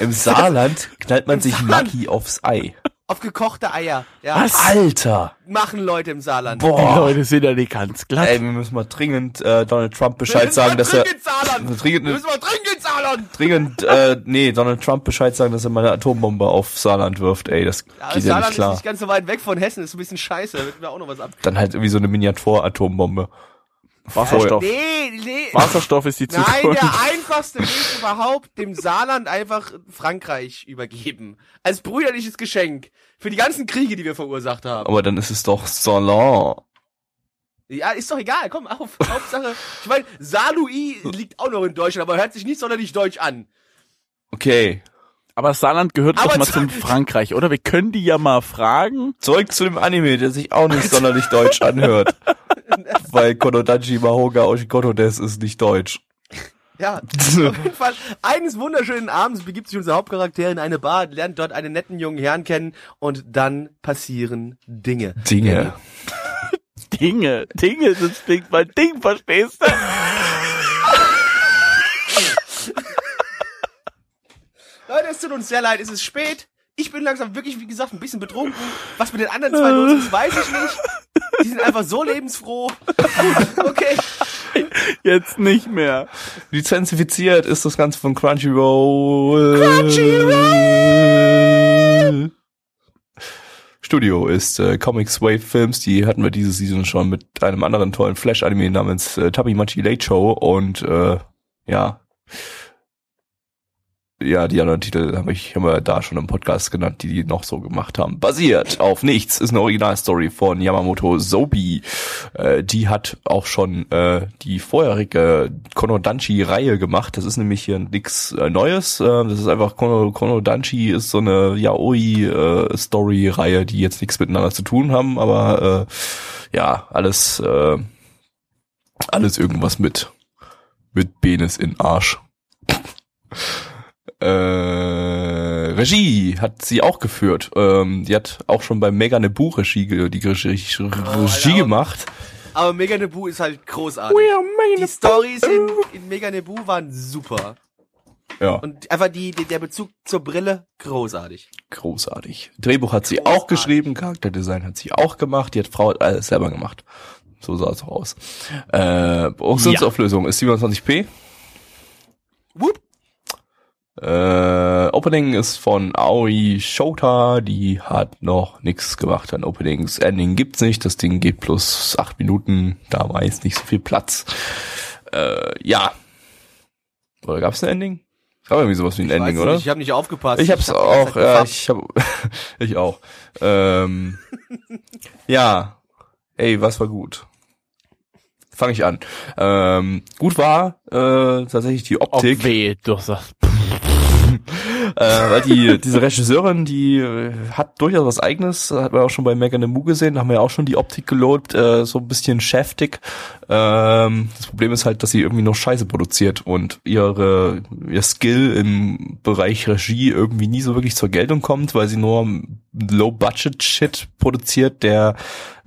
Im Saarland knallt man Im sich Saarland? Maki aufs Ei. auf gekochte Eier. Ja, Alter! machen Leute im Saarland. Die Leute sind ja nicht ganz glatt. Ey, wir müssen mal dringend äh, Donald Trump Bescheid sagen, dass er dringend Saarland. dringend, Wir müssen mal dringend Saarland. dringend, äh, nee, Donald Trump Bescheid sagen, dass er mal eine Atombombe auf Saarland wirft. Ey, das Ja, geht ja Saarland nicht ist klar. nicht ganz so weit weg von Hessen, ist ein bisschen scheiße, da wird mir auch noch was ab. Dann halt irgendwie so eine Miniatur-Atombombe. Wasserstoff. Nee, nee. Wasserstoff ist die Nein, Zukunft. der einfachste Weg überhaupt, dem Saarland einfach Frankreich übergeben. Als brüderliches Geschenk. Für die ganzen Kriege, die wir verursacht haben. Aber dann ist es doch Salon. Ja, ist doch egal, komm, auf, Hauptsache. Ich meine, Saarlouis liegt auch noch in Deutschland, aber hört sich nicht sonderlich deutsch an. Okay. Aber Saarland gehört Aber doch mal zu- zum Frankreich, oder? Wir können die ja mal fragen. Zurück zu dem Anime, der sich auch nicht sonderlich deutsch anhört. Weil Konodachi Mahoga Oshikoto des ist nicht deutsch. Ja, auf jeden Fall. Eines wunderschönen Abends begibt sich unser Hauptcharakter in eine Bar, lernt dort einen netten jungen Herrn kennen und dann passieren Dinge. Dinge. Dinge, Dinge, das klingt mal Ding, verstehst du? Leute, es tut uns sehr leid, es ist spät. Ich bin langsam wirklich, wie gesagt, ein bisschen betrunken. Was mit den anderen zwei los ist, weiß ich nicht. Die sind einfach so lebensfroh. Okay. Jetzt nicht mehr. Lizenzifiziert ist das Ganze von Crunchyroll. Crunchyroll! Studio ist äh, Comics Wave Films, die hatten wir diese Season schon mit einem anderen tollen Flash-Anime namens äh, Tabimachi Late Show und äh, ja, ja, die anderen Titel habe ich wir da schon im Podcast genannt, die die noch so gemacht haben. Basiert auf nichts ist eine Originalstory von Yamamoto Sobi. Äh, die hat auch schon äh, die vorherige Konodanchi-Reihe gemacht. Das ist nämlich hier nix äh, Neues. Äh, das ist einfach Kono, Konodanchi ist so eine Yaoi-Story-Reihe, die jetzt nichts miteinander zu tun haben, aber äh, ja, alles äh, alles irgendwas mit mit Penis in Arsch. Äh, Regie hat sie auch geführt. Ähm, die hat auch schon bei Mega Nebu Regie, die Regie, Regie Alter. gemacht. Aber Mega Nebu ist halt großartig. Die Stories in, in Mega Nebu waren super. Ja, Und einfach die, die, der Bezug zur Brille, großartig. großartig. Drehbuch hat sie auch Großartig. geschrieben, Charakterdesign hat sie auch gemacht, die hat Frau hat alles selber gemacht. So sah es auch aus. Äh, Produktionsauflösung ist 27p. Whoop. Äh, Opening ist von Aoi Shota, die hat noch nichts gemacht an Openings. Ending gibt's nicht, das Ding geht plus acht Minuten, da war jetzt nicht so viel Platz. Äh, ja. Oder gab's ein Ending? Es gab irgendwie sowas wie ein Ending, Weiß oder? nicht, Ich habe nicht aufgepasst. Ich hab's hab die ganze auch, ja, ich hab, ich auch. Ähm, ja, ey, was war gut? Fange ich an. Ähm, gut war äh, tatsächlich die Optik. weh, du sagst. Äh, weil die, diese Regisseurin, die äh, hat durchaus was eigenes, hat man auch schon bei Megan the Moo gesehen, da haben wir ja auch schon die Optik gelobt, äh, so ein bisschen schäftig. Ähm, das Problem ist halt, dass sie irgendwie noch Scheiße produziert und ihre, ihr Skill im Bereich Regie irgendwie nie so wirklich zur Geltung kommt, weil sie nur Low-Budget-Shit produziert, der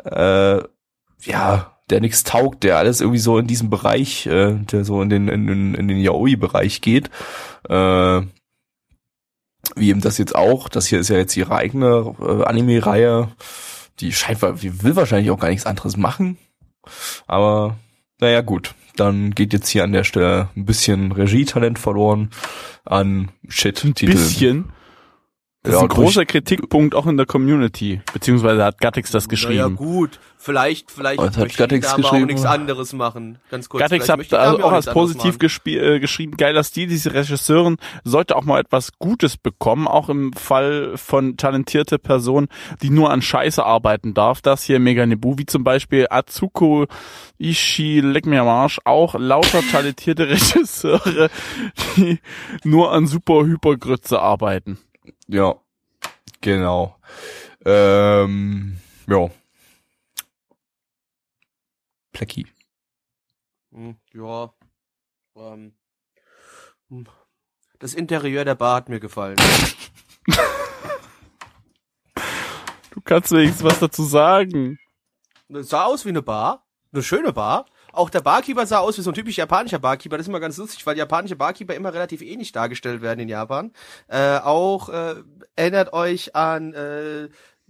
äh, ja, der nichts taugt, der alles irgendwie so in diesem Bereich, äh, der so in den in, den- in den Yaoi-Bereich geht. Äh, wie eben das jetzt auch. Das hier ist ja jetzt ihre eigene äh, Anime-Reihe. Die scheint, die will wahrscheinlich auch gar nichts anderes machen. Aber naja, gut. Dann geht jetzt hier an der Stelle ein bisschen Regietalent verloren an Ein Shit-Titeln. bisschen. Das Ja, ist ein durch- großer Kritikpunkt auch in der Community. Beziehungsweise hat Gattix das geschrieben. gut. Vielleicht, vielleicht Was hat möchte Gattix da aber auch geschrieben? nichts anderes machen. Ganz kurz. Gattix hat also auch als positiv äh, geschrieben, geiler Stil, diese Regisseurin sollte auch mal etwas Gutes bekommen, auch im Fall von talentierte Personen, die nur an Scheiße arbeiten darf. Das hier Mega Nebu, wie zum Beispiel Atsuko Ishii, leck mir am Arsch, auch lauter talentierte Regisseure, die nur an super Hypergrütze arbeiten. Ja, genau. Ähm, ja. Plecki. Hm, Ja. Ähm, hm. das Interieur der Bar hat mir gefallen. Du kannst wenigstens was dazu sagen. Das sah aus wie eine Bar. Eine schöne Bar. Auch der Barkeeper sah aus wie so ein typisch japanischer Barkeeper. Das ist immer ganz lustig, weil japanische Barkeeper immer relativ ähnlich dargestellt werden in Japan. Äh, auch äh, erinnert euch an äh,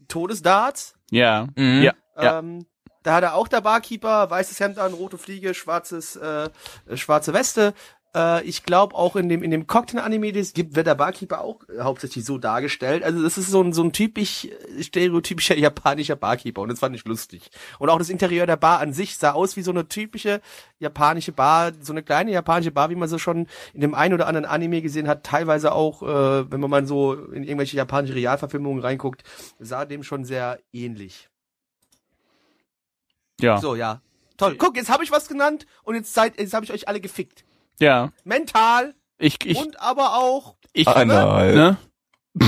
Todesdarts. Ja. Mhm. Ja. Ja. Ähm, da hat er auch der Barkeeper, weißes Hemd an, rote Fliege, schwarzes, äh, äh, schwarze Weste. Äh, ich glaube auch in dem in dem Cocktail-Anime, das gibt, wird der Barkeeper auch äh, hauptsächlich so dargestellt. Also das ist so ein so ein typisch äh, stereotypischer japanischer Barkeeper und das fand ich lustig. Und auch das Interieur der Bar an sich sah aus wie so eine typische japanische Bar, so eine kleine japanische Bar, wie man so schon in dem einen oder anderen Anime gesehen hat. Teilweise auch, äh, wenn man mal so in irgendwelche japanische Realverfilmungen reinguckt, sah dem schon sehr ähnlich. Ja. So, ja. Toll. Guck, jetzt habe ich was genannt und jetzt seid, jetzt habe ich euch alle gefickt. Ja. Mental Ich, ich, und aber auch. ich, Anal. ne?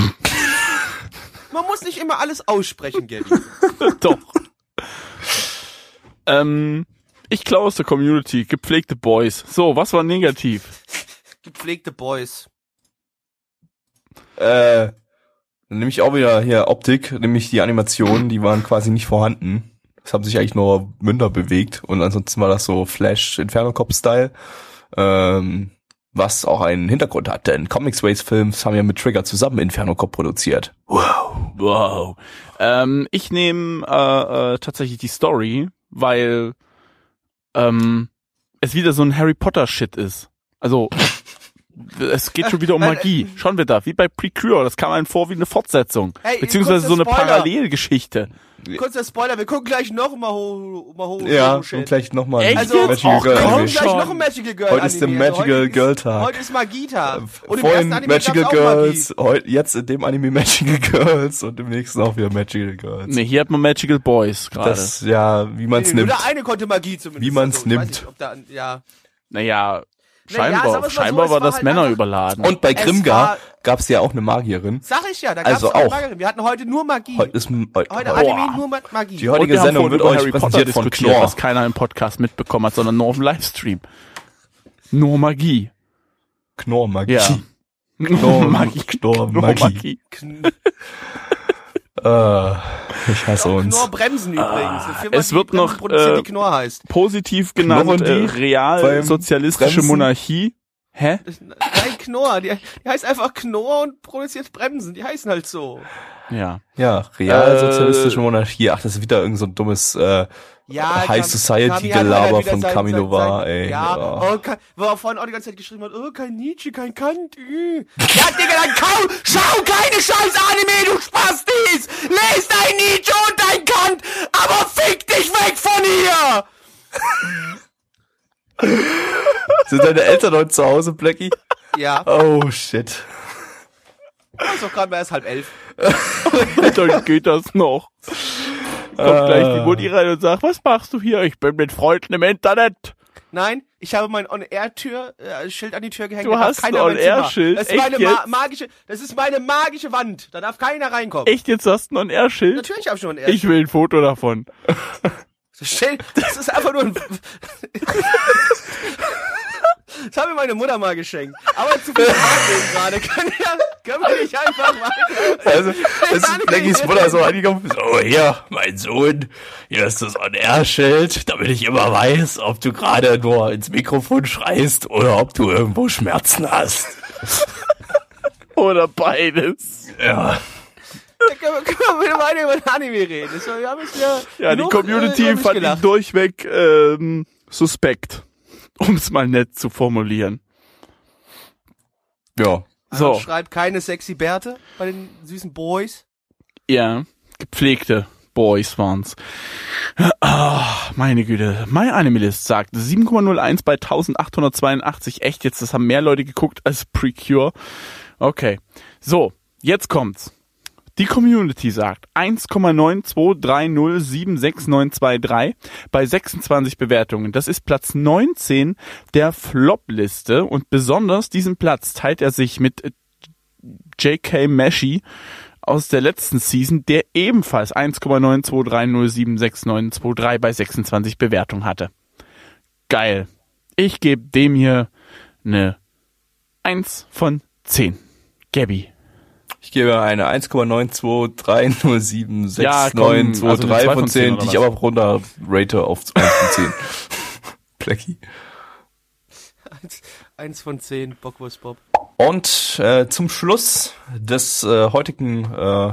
Man muss nicht immer alles aussprechen, Gabby. Doch. ähm, ich klaue aus der Community. Gepflegte Boys. So, was war negativ? Gepflegte Boys. Äh, dann nehme ich auch wieder hier Optik, nämlich die Animationen, die waren quasi nicht vorhanden. Es haben sich eigentlich nur Münder bewegt und ansonsten war das so Flash Inferno Cop Style. Ähm, was auch einen Hintergrund hat, denn Comics Ways Films haben ja mit Trigger zusammen Inferno Cop produziert. Wow. Wow. Ähm, ich nehme äh, äh, tatsächlich die Story, weil ähm, es wieder so ein Harry Potter Shit ist. Also es geht schon wieder um Magie. Schon wieder, wie bei Precure. Das kam einem vor wie eine Fortsetzung. Hey, Beziehungsweise so eine. Parallelgeschichte. Kurzer Spoiler, wir gucken gleich noch mal ho, mal ho, Ja, und gleich nochmal Echt Also, Magical Och, Girl Wir komm gleich schon. noch ein Magical Girl Heute ist der. Also Magical heute Girl Tag. Heute ist Magita. Und im Vorhin Magical Girls, heute, jetzt in dem Anime Magical Girls und im nächsten auch wieder Magical Girls. Nee, hier hat man Magical Boys gerade. das, ja, wie man's Magie. Nur nimmt. der eine konnte Magie zumindest. Wie man's also, ich weiß nimmt. nicht, ob da, ja. Naja, scheinbar, so, scheinbar es war war das halt Männer überladen. Und bei Es Grimgar war- gab's ja auch eine Magierin. Sag ich ja, da gab's Also auch. auch. Magie. Wir hatten heute nur Magie. Heute ist heute, heute heute, Anime nur Ma- Magie. die heutige Sendung wird über euch Harry Potter präsentiert von diskutiert, Knorr. was keiner im Podcast mitbekommen hat, sondern nur auf dem Livestream. Nur Magie. Knorr Magie. Ja. Knorr, Maggi. Knorr, Knorr Maggi. Äh, ich hasse Knorr uns. Bremsen übrigens. Eine Firma, es wird die noch, äh, die Knorr heißt. Positiv genannt Knurren äh, die realsozialistische? Monarchie. Hä? Knorr. Die, die heißt einfach Knorr und produziert Bremsen. Die heißen halt so. Ja. Ja, realsozialistische Äh, Monarchie. Ach, das ist wieder irgend so ein dummes äh, Ja, High Society Gelaber von sein- Noir, sein- ey. Ja, Ja. oh, wo er vorhin auch die ganze Zeit geschrieben hat, oh, kein Nietzsche, kein Kant, äh. Ja, Digga, dann kau, schau keine scheiß Anime, du Spastis! Lest dein Nietzsche und dein Kant, aber fick dich weg von hier! Sind deine Eltern heute zu Hause, Blackie? Ja, Oh, shit. ist doch gerade mal erst halb elf. Dann geht das noch. Kommt gleich die Mutti rein und sagt, was machst du hier? Ich bin mit Freunden im Internet. Nein, ich habe mein On-Air-Tür, äh, an die Tür gehängt. Du hast ein. On-Air-Schild? Das ist Echt meine ma magische, das ist meine magische Wand. Da darf keiner reinkommen. Echt, jetzt hast du ein R-Schild? Natürlich habe ich schon ein Air. Ich will ein Foto davon. Das Schild, das ist einfach nur ein. Das hat mir meine Mutter mal geschenkt. Aber zu viel Atmen gerade. Können wir, können wir nicht einfach weiter? Also, das ist Blackies Mutter so angekommen. So, hier, mein Sohn, hier ist das On-Air-Schild, damit ich immer weiß, ob du gerade nur ins Mikrofon schreist oder ob du irgendwo Schmerzen hast. Oder beides. Ja. Da können wir, können wir weiter über den Anime reden. Das, wir haben jetzt ja, Ja, die Community äh, fand ihn durchweg ähm, suspekt. Um es mal nett zu formulieren. Ja. So, Schreibt keine sexy Bärte bei den süßen Boys. ja, gepflegte Boys waren's. Ah, meine Güte. My Anime List sagt 7,01 bei 1882. Echt jetzt, das haben mehr Leute geguckt als Precure. Okay. So, jetzt kommt's. Die Community sagt 1,923076923 bei 26 Bewertungen. Das ist Platz 19 der Flop-Liste und besonders diesen Platz teilt er sich mit äh, J.K. Meshi aus der letzten Season, der ebenfalls 1,923076923 bei 26 Bewertungen hatte. Geil. Ich gebe dem hier eine 1 von 10. Gabby. Ich gebe eine 1,923076923 Ja, komm, also von von 10, zehn die ich aber runter rate auf 1 von 10. Blackie. Eins, eins von zehn, Bockwurst Bob. Und äh, zum Schluss des äh, heutigen äh,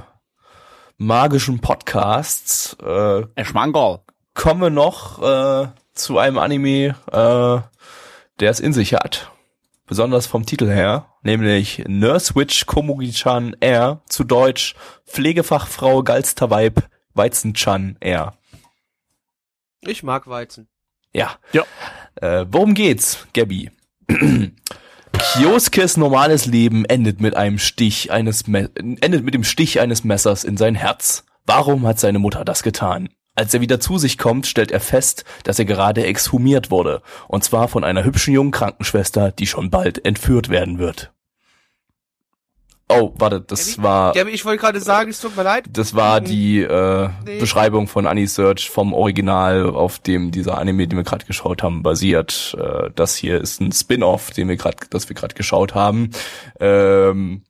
magischen Podcasts äh, kommen wir noch äh, zu einem Anime, äh, der es in sich hat. Besonders vom Titel her, nämlich Nurse Witch Komugi-chan Air, zu Deutsch Pflegefachfrau Galsterweib Weizen-chan Air. Ich mag Weizen. Ja. Ja. Äh, worum geht's, Gabby? Kioskes normales Leben endet mit einem Stich eines Me endet mit dem Stich eines Messers in sein Herz. Warum hat seine Mutter das getan? Als er wieder zu sich kommt, stellt er fest, dass er gerade exhumiert wurde. Und zwar von einer hübschen jungen Krankenschwester, die schon bald entführt werden wird. Oh, warte, das Gabby? war Gabi, ich wollte gerade sagen, es tut mir leid. das war die äh, Nee. Beschreibung von Anisearch vom Original, auf dem dieser Anime, den wir gerade geschaut haben, basiert. Äh, das hier ist ein Spin-off, den wir gerade, das wir gerade geschaut haben, ähm,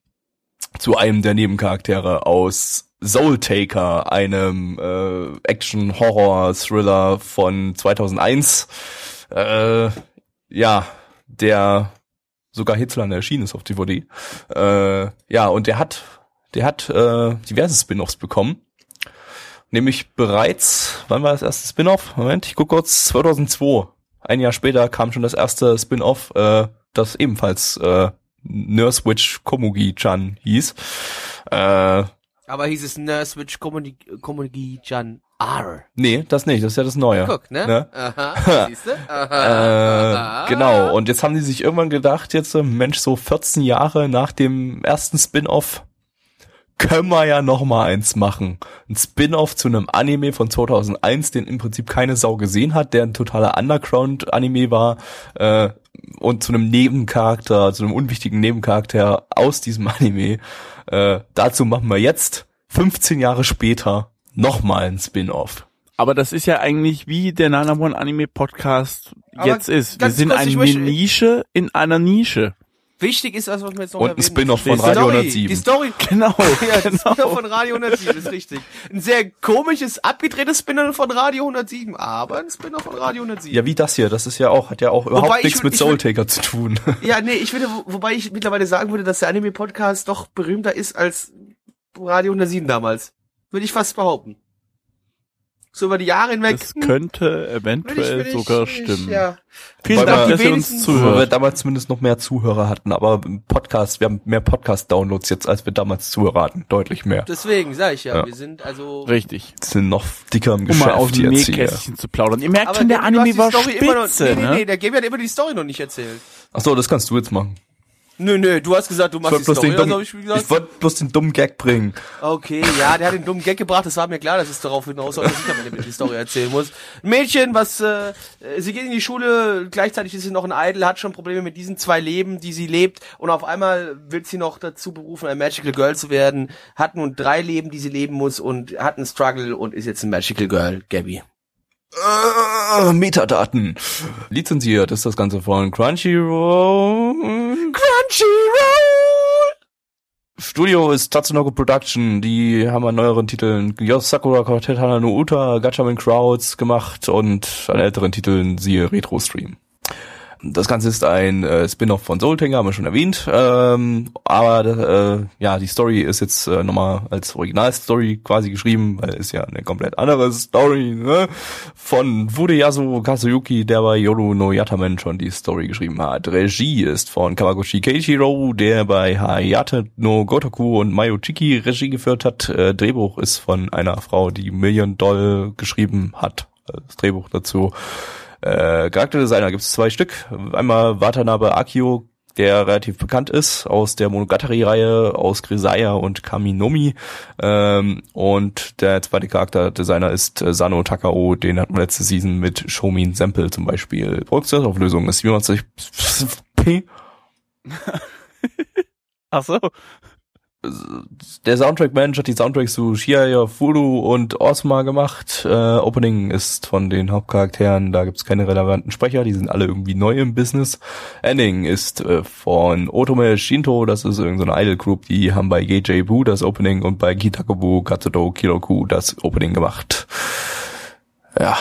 zu einem der Nebencharaktere aus Soul Taker, einem äh, Action-Horror-Thriller von 2001. Äh, ja, der sogar hierzulande erschienen ist auf DVD. Äh, ja, und der hat, der hat äh, diverse Spin-offs bekommen. Nämlich bereits, wann war das erste Spin-off? Moment, ich guck kurz, 2002. Ein Jahr später kam schon das erste Spin-off, äh, das ebenfalls äh, Nurse Witch Komugi-chan hieß. Äh, Aber hieß es Nurse Witch Komugi Jan R. nee, das nicht, das ist ja das Neue. Guck, ne? Ne? Aha, siehst du? Äh, Aha. genau, und jetzt haben die sich irgendwann gedacht, jetzt, äh, Mensch, so 14 Jahre nach dem ersten Spin-off, können wir ja noch mal eins machen. Ein Spin-off zu einem Anime von 2001, den im Prinzip keine Sau gesehen hat, der ein totaler Underground-Anime war, äh, und zu einem Nebencharakter, zu einem unwichtigen Nebencharakter aus diesem Anime. Äh, dazu machen wir jetzt, 15 Jahre später, noch mal ein Spin-off. Aber das ist ja eigentlich wie der Nana One Anime Podcast Aber jetzt ist. Wir sind eine Nische in einer Nische. Wichtig ist das, was wir jetzt noch Und ein Spin-off von Radio Story, 107. Die Story. Genau, Ja, genau. Spin-off von Radio 107 ist richtig. Ein sehr komisches, abgedrehtes Spin-off von Radio 107, aber ein Spin-off von Radio 107. Ja, wie das hier. Das ist ja auch, hat ja auch überhaupt ich nichts würd- mit Soul Taker zu tun. Ja, nee, ich würde, wo- wobei ich mittlerweile sagen würde, dass der Anime-Podcast doch berühmter ist als Radio 107 damals. Würde ich fast behaupten. So über die Jahre hinweg. Das könnte ich- eventuell würde ich- sogar würde ich, stimmen. Ja. Vielen Dank, dass die ihr uns wenigsten- Weil wir zuhört. damals zumindest noch mehr Zuhörer hatten, aber im Podcast, wir haben mehr Podcast-Downloads jetzt, als wir damals Zuhörer hatten. Deutlich mehr. Deswegen sag ich ja, Ja. wir sind also. Richtig. Sind noch dicker im Um mal aus Geschäft dem jetzt hier. Nähkästchen zu plaudern. Ihr merkt Aber schon, der Anime die war Story immer noch, spitze, nee, nee, ne? nee, der Gabe hat immer die Story noch nicht erzählt. Ach so, das kannst du jetzt machen. Nö, nö, du hast gesagt, du machst die Story, den also dummen- hab ich gesagt. ich wollte bloß den dummen Gag bringen. Okay, ja, der hat den dummen Gag gebracht, das war mir klar, dass es darauf hinaus soll, dass ich am Ende die Story erzählen muss. Ein Mädchen, was, äh, sie geht in die Schule, gleichzeitig ist sie noch ein Idol, hat schon Probleme mit diesen zwei Leben, die sie lebt, und auf einmal wird sie noch dazu berufen, ein Magical Girl zu werden, hat nun drei Leben, die sie leben muss, und hat einen Struggle und ist jetzt ein Magical Girl, Gabby. Äh, Metadaten. Lizenziert ist das Ganze von Crunchyroll. Crunchyroll! Studio ist Tatsunoko Production. Die haben an neueren Titeln Yos Sakura Quartet Hana no Uta, Gatchaman Crowds gemacht und an älteren Titeln siehe Retro Stream. Das Ganze ist ein äh, Spin-off von Soul Tanger, haben wir schon erwähnt. Ähm, aber äh, ja, die Story ist jetzt äh, nochmal als Originalstory quasi geschrieben, weil ist ja eine komplett andere Story ne? von Fudeyasu Kazuyuki, der bei Yoru no Yatamen schon die Story geschrieben hat. Regie ist von Kawaguchi Keiichiro, der bei Hayate no Gotoku und Mayochiki Regie geführt hat. Äh, Drehbuch ist von einer Frau, die Million Doll geschrieben hat. Äh, Das Drehbuch dazu. Äh, Charakterdesigner gibt es zwei Stück. Einmal Watanabe Akio, der relativ bekannt ist aus der Monogatari-Reihe, aus Grisaya und Kaminomi. Ähm, und der zweite Charakterdesigner ist äh, Sano Takao, den hatten wir letzte Season mit Shomin Sample zum Beispiel. Produktionsauflösung ist 27p. Ach so. Der Soundtrack-Mensch hat die Soundtracks zu Shiaya Furu und Osma gemacht. Äh, Opening ist von den Hauptcharakteren, da gibt's keine relevanten Sprecher, die sind alle irgendwie neu im Business. Ending ist äh, von Otome Shinto, das ist irgendeine so Idol-Group, die haben bei Geijay Bu das Opening und bei Kitakobu Katsudo Kiroku das Opening gemacht. Ja,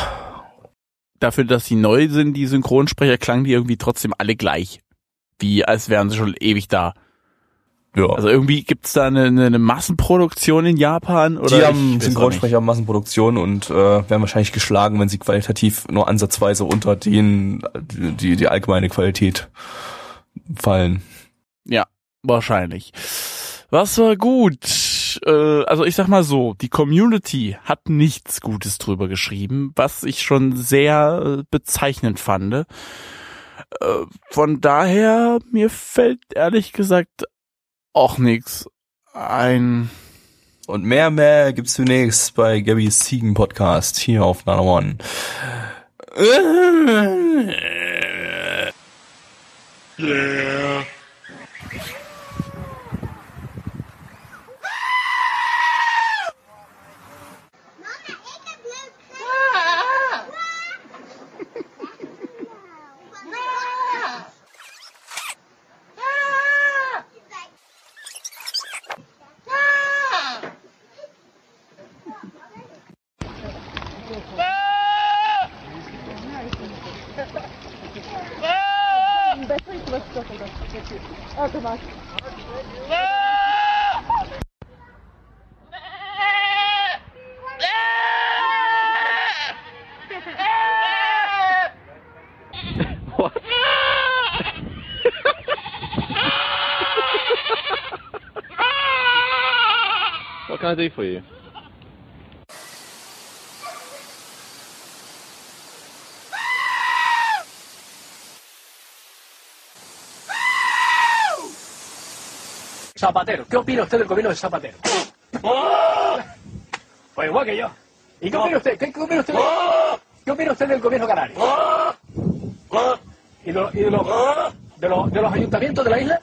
Dafür, dass sie neu sind, die Synchronsprecher, klangen die irgendwie trotzdem alle gleich. Wie als wären sie schon ewig da. Ja. Also irgendwie gibt's da eine, eine, Massenproduktion in Japan oder die haben Synchronsprecher Massenproduktion und äh, werden wahrscheinlich geschlagen, wenn sie qualitativ nur ansatzweise unter den die, die allgemeine Qualität fallen. Ja, wahrscheinlich. Was war gut? Äh, also ich sag mal so, die Community hat nichts Gutes drüber geschrieben, was ich schon sehr äh, bezeichnend fand. Äh, von daher, mir fällt ehrlich gesagt auch nichts ein. Und mehr, mehr gibt's zunächst bei Gabby's Ziegen Podcast hier auf Nana One. What do for you? Zapatero, ¿qué opina usted del gobierno de Zapatero? Pues igual que yo. ¿Y qué opina usted? ¿Qué, qué opina usted? ¿Qué opina usted del gobierno canario? ¿Y, de, lo- y de, los, de, los, de los ayuntamientos de la isla?